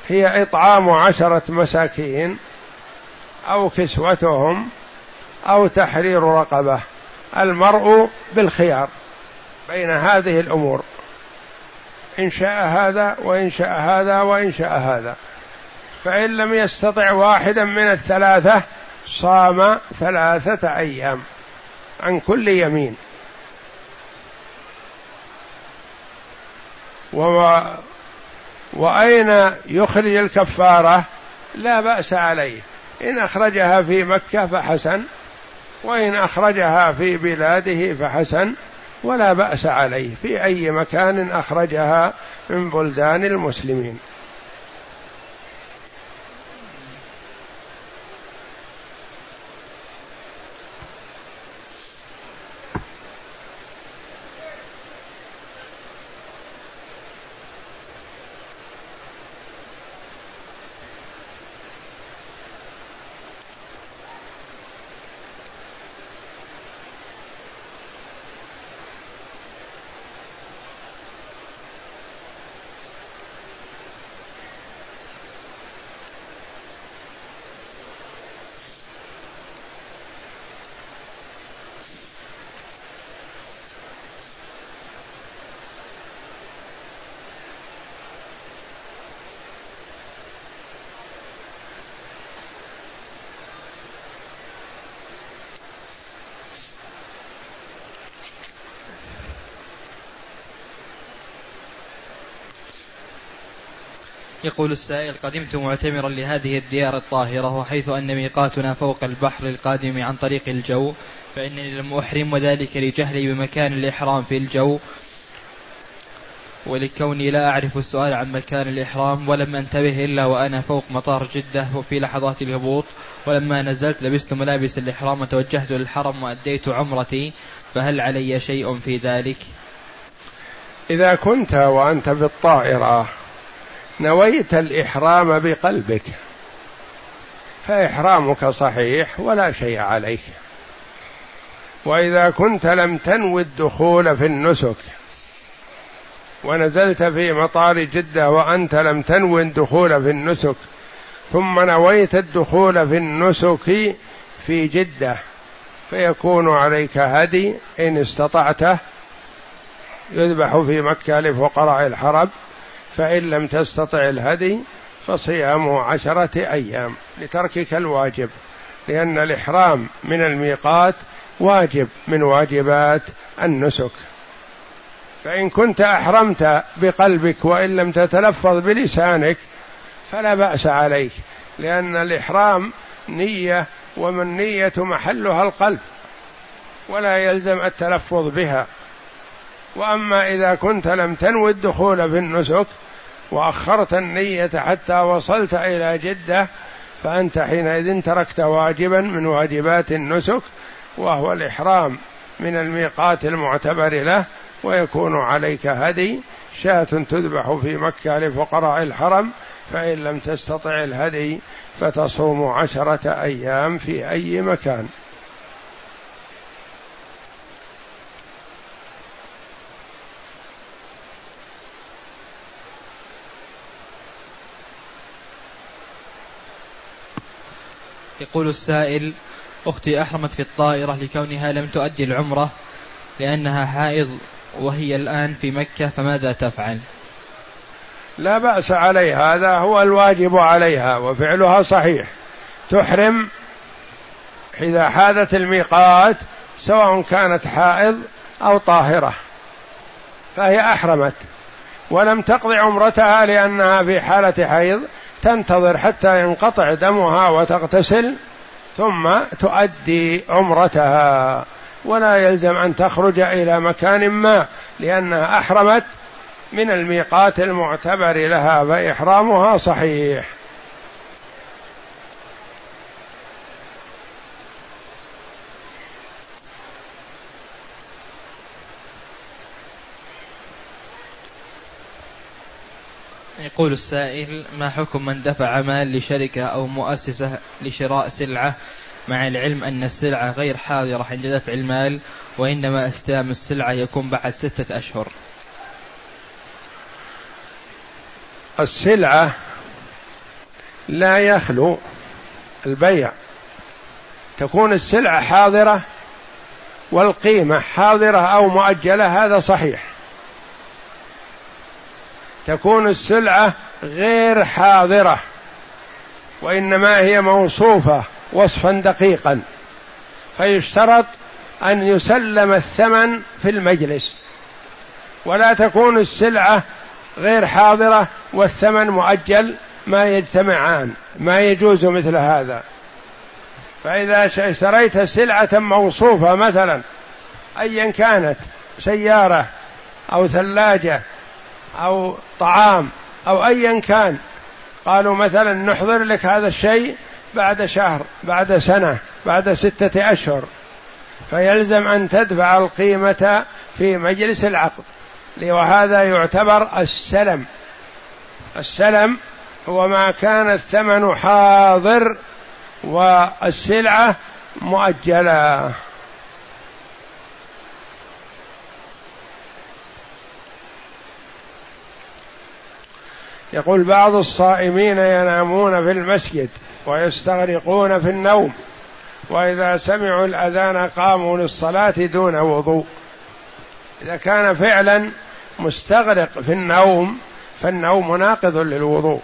A: هي إطعام عشرة مساكين أو كسوتهم أو تحرير رقبة المرء بالخيار بين هذه الأمور. إن شاء هذا وإن شاء هذا وإن شاء هذا. فإن لم يستطع واحدا من الثلاثة صام ثلاثة أيام. عن كل يمين. و وأين يخرج الكفارة؟ لا بأس عليه. إن أخرجها في مكة فحسن وإن أخرجها في بلاده فحسن ولا بأس عليه. في أي مكان أخرجها من بلدان المسلمين.
B: يقول السائل قدمت معتمرا لهذه الديار الطاهرة وحيث أن ميقاتنا فوق البحر القادم عن طريق الجو فإنني لم أحرم وذلك لجهلي بمكان الإحرام في الجو ولكوني لا أعرف السؤال عن مكان الإحرام ولم أنتبه إلا وأنا فوق مطار جدة وفي لحظات الهبوط ولما نزلت لبست ملابس الإحرام وتوجهت للحرم وأديت عمرتي فهل علي شيء في ذلك؟
A: إذا كنت وأنت في الطائرة نويت الإحرام بقلبك فإحرامك صحيح ولا شيء عليك. وإذا كنت لم تنوي الدخول في النسك ونزلت في مطار جدة وأنت لم تنوي الدخول في النسك ثم نويت الدخول في النسك في جدة فيكون عليك هدي إن استطعته يذبح في مكة لفقراء الحرب. فإن لم تستطع الهدي فصيام عشرة أيام لتركك الواجب لأن الإحرام من الميقات واجب من واجبات النسك. فإن كنت أحرمت بقلبك وإن لم تتلفظ بلسانك فلا بأس عليك لأن الإحرام نية ومن نية محلها القلب ولا يلزم التلفظ بها. وأما إذا كنت لم تنوي الدخول في النسك وأخرت النية حتى وصلت إلى جدة فأنت حينئذ تركت واجبا من واجبات النسك وهو الإحرام من الميقات المعتبر له ويكون عليك هدي شاة تذبح في مكة لفقراء الحرم فإن لم تستطع الهدي فتصوم عشرة أيام في أي مكان.
B: يقول السائل أختي أحرمت في الطائرة لكونها لم تؤدي العمرة لأنها حائض وهي الآن في مكة فماذا تفعل؟
A: لا بأس عليها هذا هو الواجب عليها وفعلها صحيح. تحرم إذا حاذت الميقات سواء كانت حائض أو طاهرة فهي أحرمت ولم تقضي عمرتها لأنها في حالة حيض تنتظر حتى ينقطع دمها وتغتسل ثم تؤدي عمرتها. ولا يلزم أن تخرج إلى مكان ما لأنها أحرمت من الميقات المعتبر لها فإحرامها صحيح.
B: يقول السائل ما حكم من دفع مال لشركة أو مؤسسة لشراء سلعة؟ مع العلم أن السلعة غير حاضرة عند دفع المال وإنما استلام السلعة يكون بعد ستة أشهر.
A: السلعة لا يخلو البيع. تكون السلعة حاضرة والقيمة حاضرة أو مؤجلة هذا صحيح. تكون السلعة غير حاضرة وإنما هي موصوفة وصفا دقيقا فيشترط أن يسلم الثمن في المجلس. ولا تكون السلعة غير حاضرة والثمن مؤجل ما يجتمعان ما يجوز مثل هذا. فإذا اشتريت سلعة موصوفة مثلا أيا كانت سيارة أو ثلاجة أو طعام أو أيا كان. قالوا مثلا نحضر لك هذا الشيء بعد شهر بعد سنة بعد ستة أشهر. فيلزم أن تدفع القيمة في مجلس العقد. وهذا يعتبر السلم. السلم هو ما كان الثمن حاضر والسلعة مؤجلة. يقول بعض الصائمين ينامون في المسجد ويستغرقون في النوم وإذا سمعوا الأذان قاموا للصلاة دون وضوء. إذا كان فعلا مستغرق في النوم فالنوم ناقض للوضوء.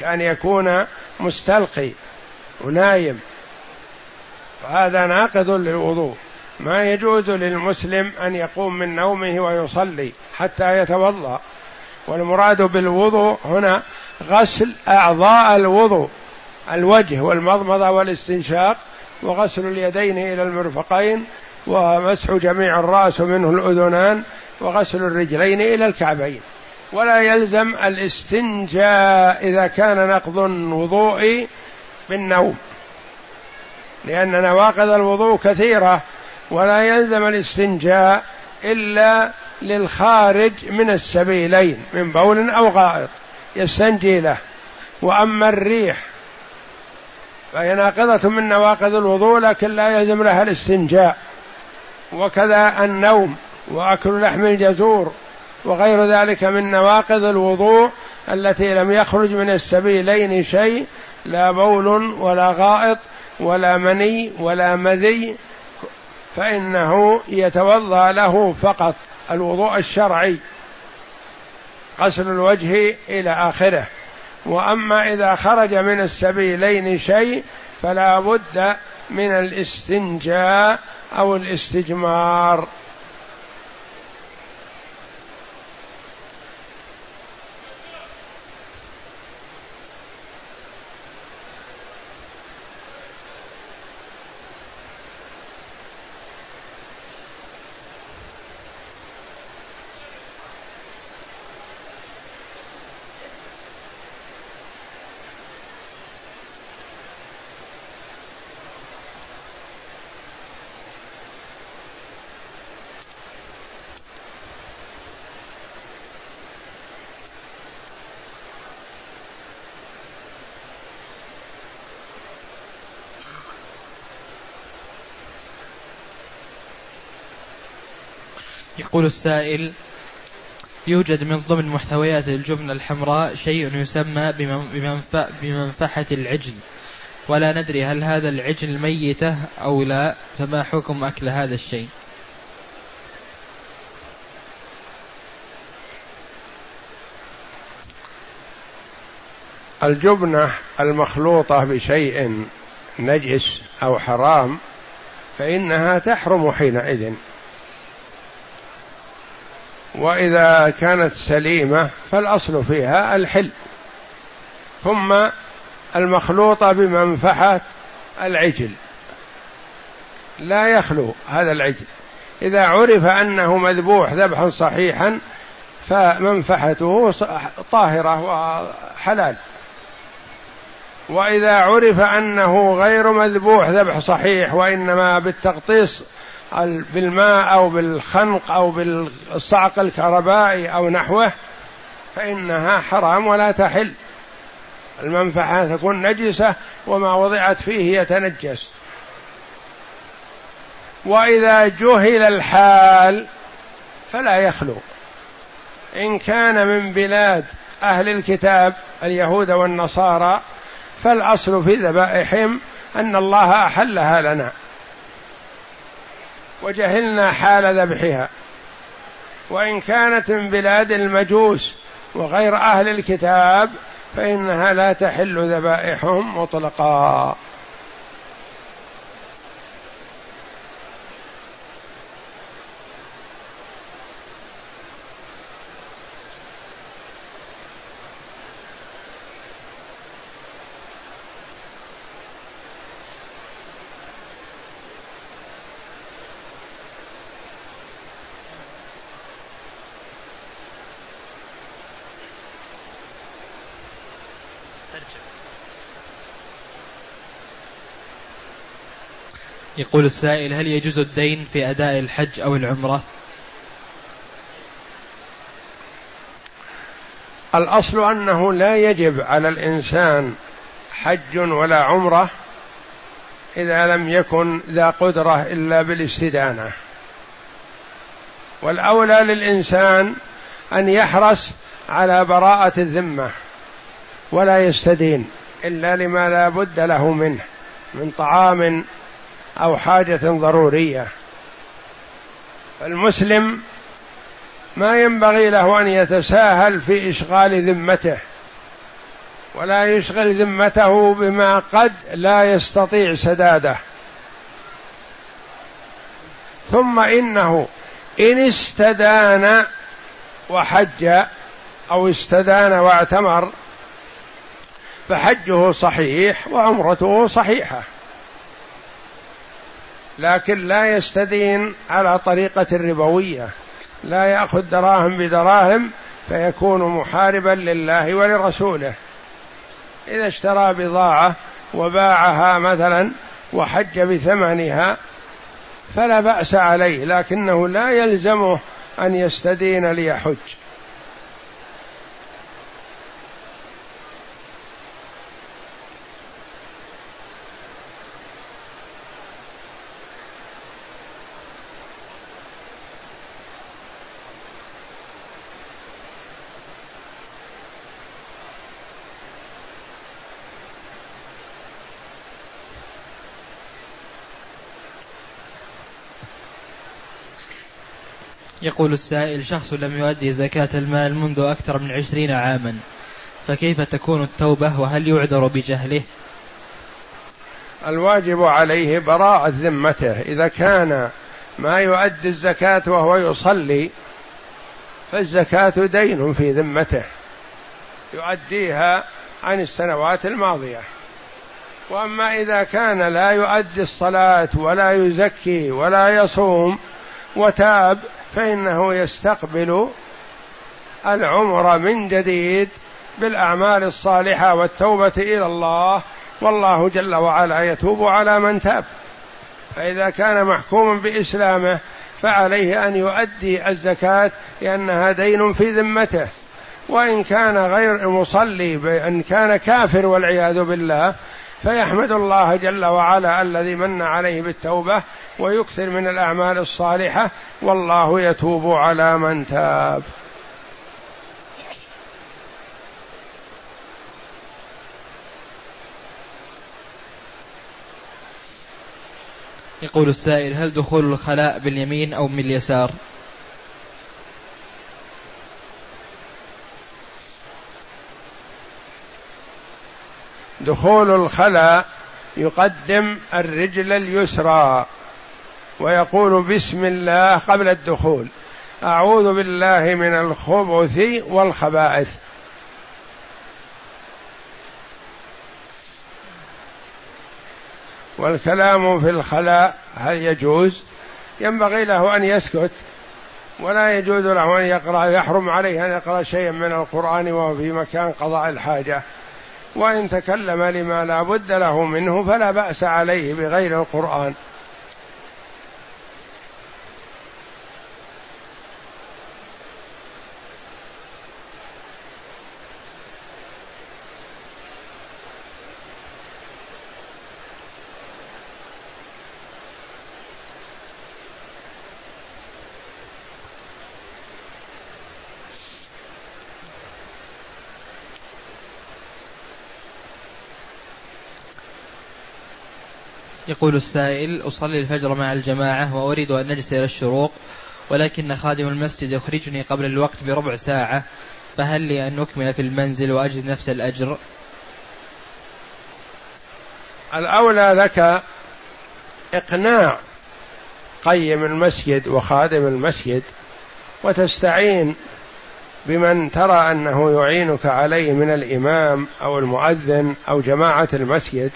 A: كان يكون مستلقي ونايم وهذا ناقض للوضوء. ما يجوز للمسلم أن يقوم من نومه ويصلي حتى يتوضأ. والمراد بالوضوء هنا غسل أعضاء الوضوء الوجه والمضمضة والاستنشاق وغسل اليدين إلى المرفقين ومسح جميع الرأس ومنه الأذنان وغسل الرجلين إلى الكعبين. ولا يلزم الاستنجاء إذا كان نقض الوضوء بالنوم لأن نواقض الوضوء كثيرة ولا يلزم الاستنجاء إلا للخارج من السبيلين من بول أو غائط يستنجي له. وأما الريح فهي ناقضة من نواقض الوضوء لكن لا يلزم لها الاستنجاء. وكذا النوم وأكل لحم الجزور وغير ذلك من نواقض الوضوء التي لم يخرج من السبيلين شيء لا بول ولا غائط ولا مني ولا مذي فإنه يتوضأ له فقط. الوضوء الشرعي غسل الوجه إلى آخره. وأما إذا خرج من السبيلين شيء فلا بد من الاستنجاء أو الاستجمار.
B: يقول السائل يوجد من ضمن محتويات الجبنة الحمراء شيء يسمى بمنفحة العجل ولا ندري هل هذا العجل ميتة أو لا فما حكم أكل هذا الشيء؟
A: الجبنة المخلوطة بشيء نجس أو حرام فإنها تحرم حينئذ. وإذا كانت سليمة فالأصل فيها الحل. ثم المخلوطه بمنفحة العجل. لا يخلو هذا العجل. إذا عرف أنه مذبوح ذبحا صحيحا فمنفحته طاهرة وحلال. وإذا عرف أنه غير مذبوح ذبح صحيح وإنما بالتغطيس بالماء أو بالخنق أو بالصعق الكهربائي أو نحوه فإنها حرام ولا تحل. المنفعة تكون نجسة وما وضعت فيه يتنجس. وإذا جهل الحال فلا يخلو. إن كان من بلاد أهل الكتاب اليهود والنصارى فالأصل في ذبائحهم أن الله أحلها لنا. وجهلنا حال ذبحها. وإن كانت من بلاد المجوس وغير أهل الكتاب فإنها لا تحل ذبائحهم مطلقا.
B: يقول السائل هل يجوز الدين في أداء الحج أو العمرة؟
A: الأصل أنه لا يجب على الإنسان حج ولا عمرة إذا لم يكن ذا قدرة إلا بالاستدانة. والأولى للإنسان أن يحرص على براءة الذمة ولا يستدين إلا لما لا بد له منه من طعام أو حاجة ضرورية. فالمسلم ما ينبغي له أن يتساهل في إشغال ذمته ولا يشغل ذمته بما قد لا يستطيع سداده. ثم إنه إن استدان وحج أو استدان واعتمر فحجه صحيح وعمرته صحيحة. لكن لا يستدين على طريقة الربوية. لا يأخذ دراهم بدراهم فيكون محاربا لله ولرسوله. إذا اشترى بضاعة وباعها مثلا وحج بثمنها فلا بأس عليه لكنه لا يلزمه أن يستدين ليحج.
B: يقول السائل شخص لم يؤدي زكاة المال منذ أكثر من عشرين عاما فكيف تكون التوبة وهل يعذر بجهله؟
A: الواجب عليه براءة ذمته. إذا كان ما يؤدي الزكاة وهو يصلي فالزكاة دين في ذمته. يؤديها عن السنوات الماضية. وأما إذا كان لا يؤدي الصلاة ولا يزكي ولا يصوم وتاب فإنه يستقبل العمر من جديد بالأعمال الصالحة والتوبة إلى الله والله جل وعلا يتوب على من تاب. فإذا كان محكوما بإسلامه فعليه أن يؤدي الزكاة لأنها دين في ذمته. وإن كان غير مصلي بأن كان كافر والعياذ بالله فيحمد الله جل وعلا الذي من عليه بالتوبة ويكثر من الأعمال الصالحة والله يتوب على من تاب.
B: يقول السائل هل دخول الخلاء باليمين أو باليسار
A: دخول الخلاء يقدم الرجل اليسرى ويقول بسم الله قبل الدخول أعوذ بالله من الخبث والخبائث. والكلام في الخلاء هل يجوز؟ ينبغي له أن يسكت ولا يجوز له أن يقرأ يحرم عليه أن يقرأ شيئا من القرآن وهو في مكان قضاء الحاجة. وإن تكلم لما لا بد له منه فلا بأس عليه بغير القرآن.
B: يقول السائل أصلي الفجر مع الجماعة وأريد أن نجلس إلى الشروق ولكن خادم المسجد يخرجني قبل الوقت بربع ساعة فهل لي أن أكمل في المنزل وأجد نفس الأجر؟
A: الأولى لك إقناع قيم المسجد وخادم المسجد وتستعين بمن ترى أنه يعينك عليه من الإمام أو المؤذن أو جماعة المسجد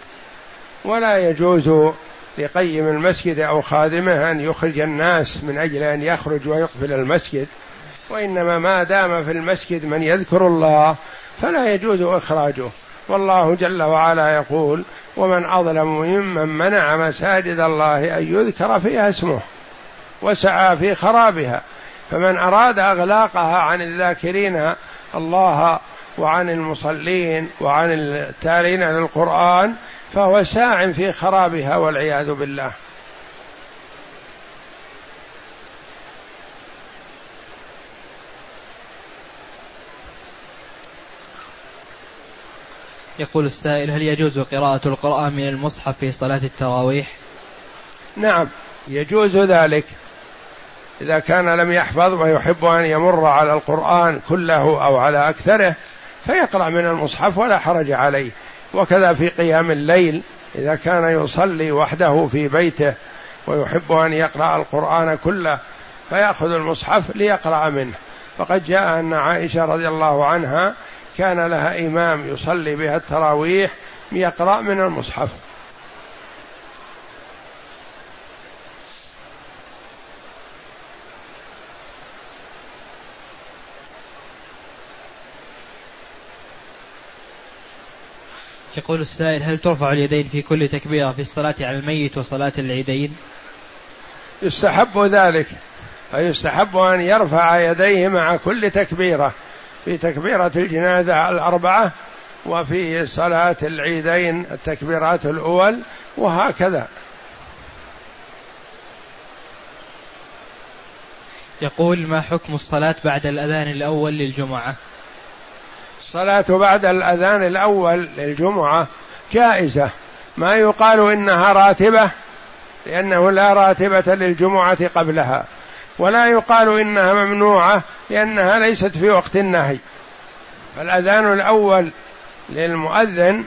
A: ولا يجوز لقيم المسجد أو خادمه أن يخرج الناس من أجل أن يخرج ويقفل المسجد وإنما ما دام في المسجد من يذكر الله فلا يجوز إخراجه. والله جل وعلا يقول ومن أظلم ممن منع مساجد الله أن يذكر فيها اسمه وسعى في خرابها فمن أراد أغلاقها عن الذاكرين الله وعن المصلين وعن التالين للقرآن فهو ساع في خرابها والعياذ بالله.
B: يقول السائل هل يجوز قراءة القرآن من المصحف في صلاة التراويح؟
A: نعم يجوز ذلك. إذا كان لم يحفظ ويحب أن يمر على القرآن كله أو على أكثره فيقرأ من المصحف ولا حرج عليه. وكذا في قيام الليل إذا كان يصلي وحده في بيته ويحب أن يقرأ القرآن كله فيأخذ المصحف ليقرأ منه. فقد جاء أن عائشة رضي الله عنها كان لها إمام يصلي بها التراويح يقرأ من المصحف.
B: يقول السائل هل ترفع اليدين في كل تكبيرة في الصلاة على الميت وصلاة العيدين؟
A: يستحب ذلك. فيستحب أن يرفع يديه مع كل تكبيرة. في تكبيرة الجنازة الأربعة وفي صلاة العيدين التكبيرات الأول وهكذا.
B: يقول ما حكم الصلاة بعد الأذان الأول للجمعة؟
A: الصلاة بعد الأذان الأول للجمعة جائزة. ما يقال إنها راتبة لأنه لا راتبة للجمعة قبلها. ولا يقال إنها ممنوعة لأنها ليست في وقت النهي. فالأذان الأول للمؤذن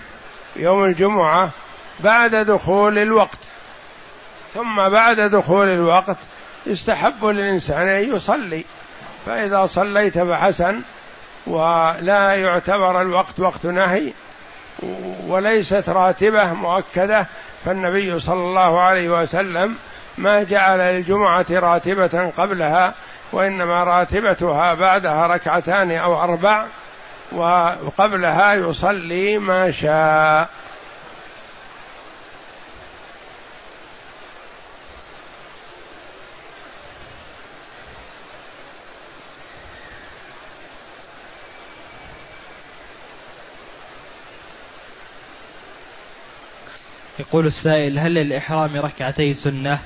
A: يوم الجمعة بعد دخول الوقت. ثم بعد دخول الوقت يستحب للإنسان أن يصلي. فإذا صليت فحسن ولا يعتبر الوقت وقت نهي وليست راتبة مؤكدة فالنبي صلى الله عليه وسلم ما جعل للجمعة راتبة قبلها وإنما راتبتها بعدها ركعتان أو أربع وقبلها يصلي ما شاء.
B: يقول السائل هل للإحرام ركعتي سنة؟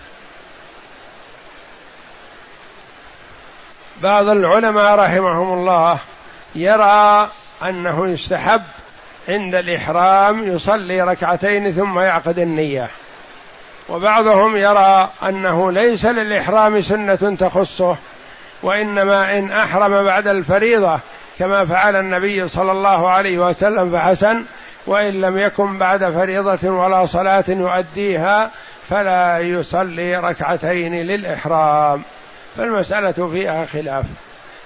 A: بعض العلماء رحمهم الله يرى أنه يستحب عند الإحرام يصلي ركعتين ثم يعقد النية. وبعضهم يرى أنه ليس للإحرام سنة تخصه وإنما إن أحرم بعد الفريضة كما فعل النبي صلى الله عليه وسلم فحسن وإن لم يكن بعد فريضة ولا صلاة يؤديها فلا يصلي ركعتين للإحرام. فالمسألة فيها خلاف.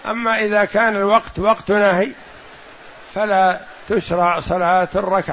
A: أما إذا كان الوقت وقت نهي فلا تشرع صلاة الركعة.